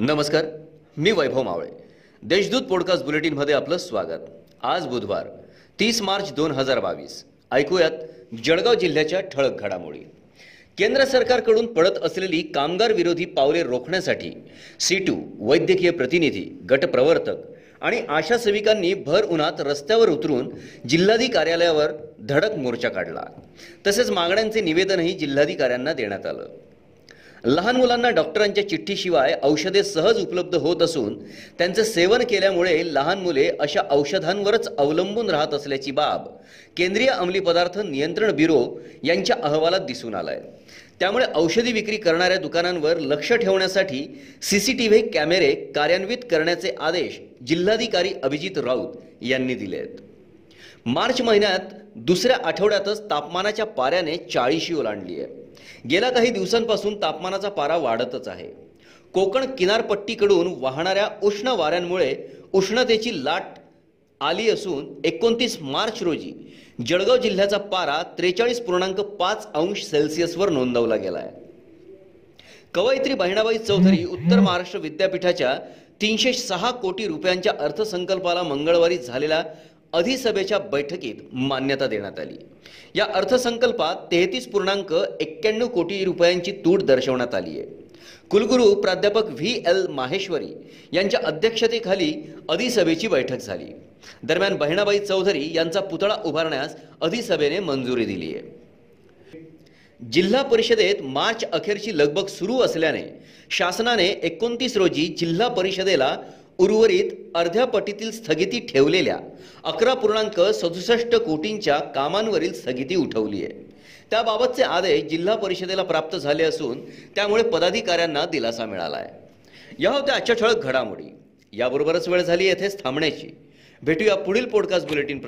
नमस्कार मी वैभव मावळे. देशदूत पॉडकास्ट बुलेटिनमध्ये आपलं स्वागत. आज बुधवार तीस मार्च दोन हजार बावीस. ऐकूयात जळगाव जिल्ह्याच्या ठळक घडामोडी. केंद्र सरकारकडून पडत असलेली कामगार विरोधी पावले रोखण्यासाठी सीटू वैद्यकीय प्रतिनिधी गटप्रवर्तक आणि आशा सेविकांनी भर उन्हात रस्त्यावर उतरून जिल्हाधिकारी कार्यालयावर धडक मोर्चा काढला. तसेच मागण्यांचे निवेदनही जिल्हाधिकाऱ्यांना देण्यात आलं. लहान मुलांना डॉक्टरांच्या चिठ्ठीशिवाय औषधे सहज उपलब्ध होत असून त्यांचं सेवन केल्यामुळे लहान मुले अशा औषधांवरच अवलंबून राहत असल्याची बाब केंद्रीय अंमली पदार्थ नियंत्रण ब्युरो यांच्या अहवालात दिसून आलाय. त्यामुळे औषधी विक्री करणाऱ्या दुकानांवर लक्ष ठेवण्यासाठी सीसीटीव्ही कॅमेरे कार्यान्वित करण्याचे आदेश जिल्हाधिकारी अभिजित राऊत यांनी दिले आहेत. मार्च महिन्यात दुसऱ्या आठवड्यातच तापमानाच्या पाऱ्याने चाळीशी ओलांडली आहे. गेल्या काही दिवसांपासून तापमानाचा पारा वाढतच आहे. कोकण किनारपट्टीकडून वाहणाऱ्या उष्ण वाऱ्यांमुळे उष्णतेची लाट आली असून एकोणतीस मार्च रोजी जळगाव जिल्ह्याचा पारा त्रेचाळीस पूर्णांक पाच अंश सेल्सिअसवर नोंदवला गेला आहे कवयित्री बहिणाबाई चौधरी उत्तर महाराष्ट्र विद्यापीठाच्या तीनशे सहा कोटी रुपयांच्या अर्थसंकल्पाला मंगळवारी झालेल्या अधिसभेच्या बैठकीत मान्यता देण्यात आली. या अर्थसंकल्पात तेहतीस पूर्णांक एक्क्याण्णव कोटी रुपयांची तूट दर्शवण्यात आली आहे. कुलगुरू प्राध्यापक व्ही एल माहेश्वरी यांच्या अध्यक्षतेखाली अधिसभेची बैठक झाली. दरम्यान बहिणाबाई चौधरी यांचा पुतळा उभारण्यास अधिसभेने मंजुरी दिली आहे. जिल्हा परिषदेत मार्च अखेरची लगबग सुरू असल्याने शासनाने एकोणतीस रोजी जिल्हा परिषदेला उर्वरित अर्ध्या पटीतील स्थगिती ठेवलेल्या अकरा पूर्णांक सदुसष्ट कोटींच्या कामांवरील स्थगिती उठवली आहे त्याबाबतचे आदेश जिल्हा परिषदेला प्राप्त झाले असून त्यामुळे पदाधिकाऱ्यांना दिलासा मिळाला आहे या होत्या आजच्या ठळक घडामोडी. याबरोबरच वेळ झाली येथेच थांबण्याची. भेटूया पुढील पॉडकास्ट बुलेटिन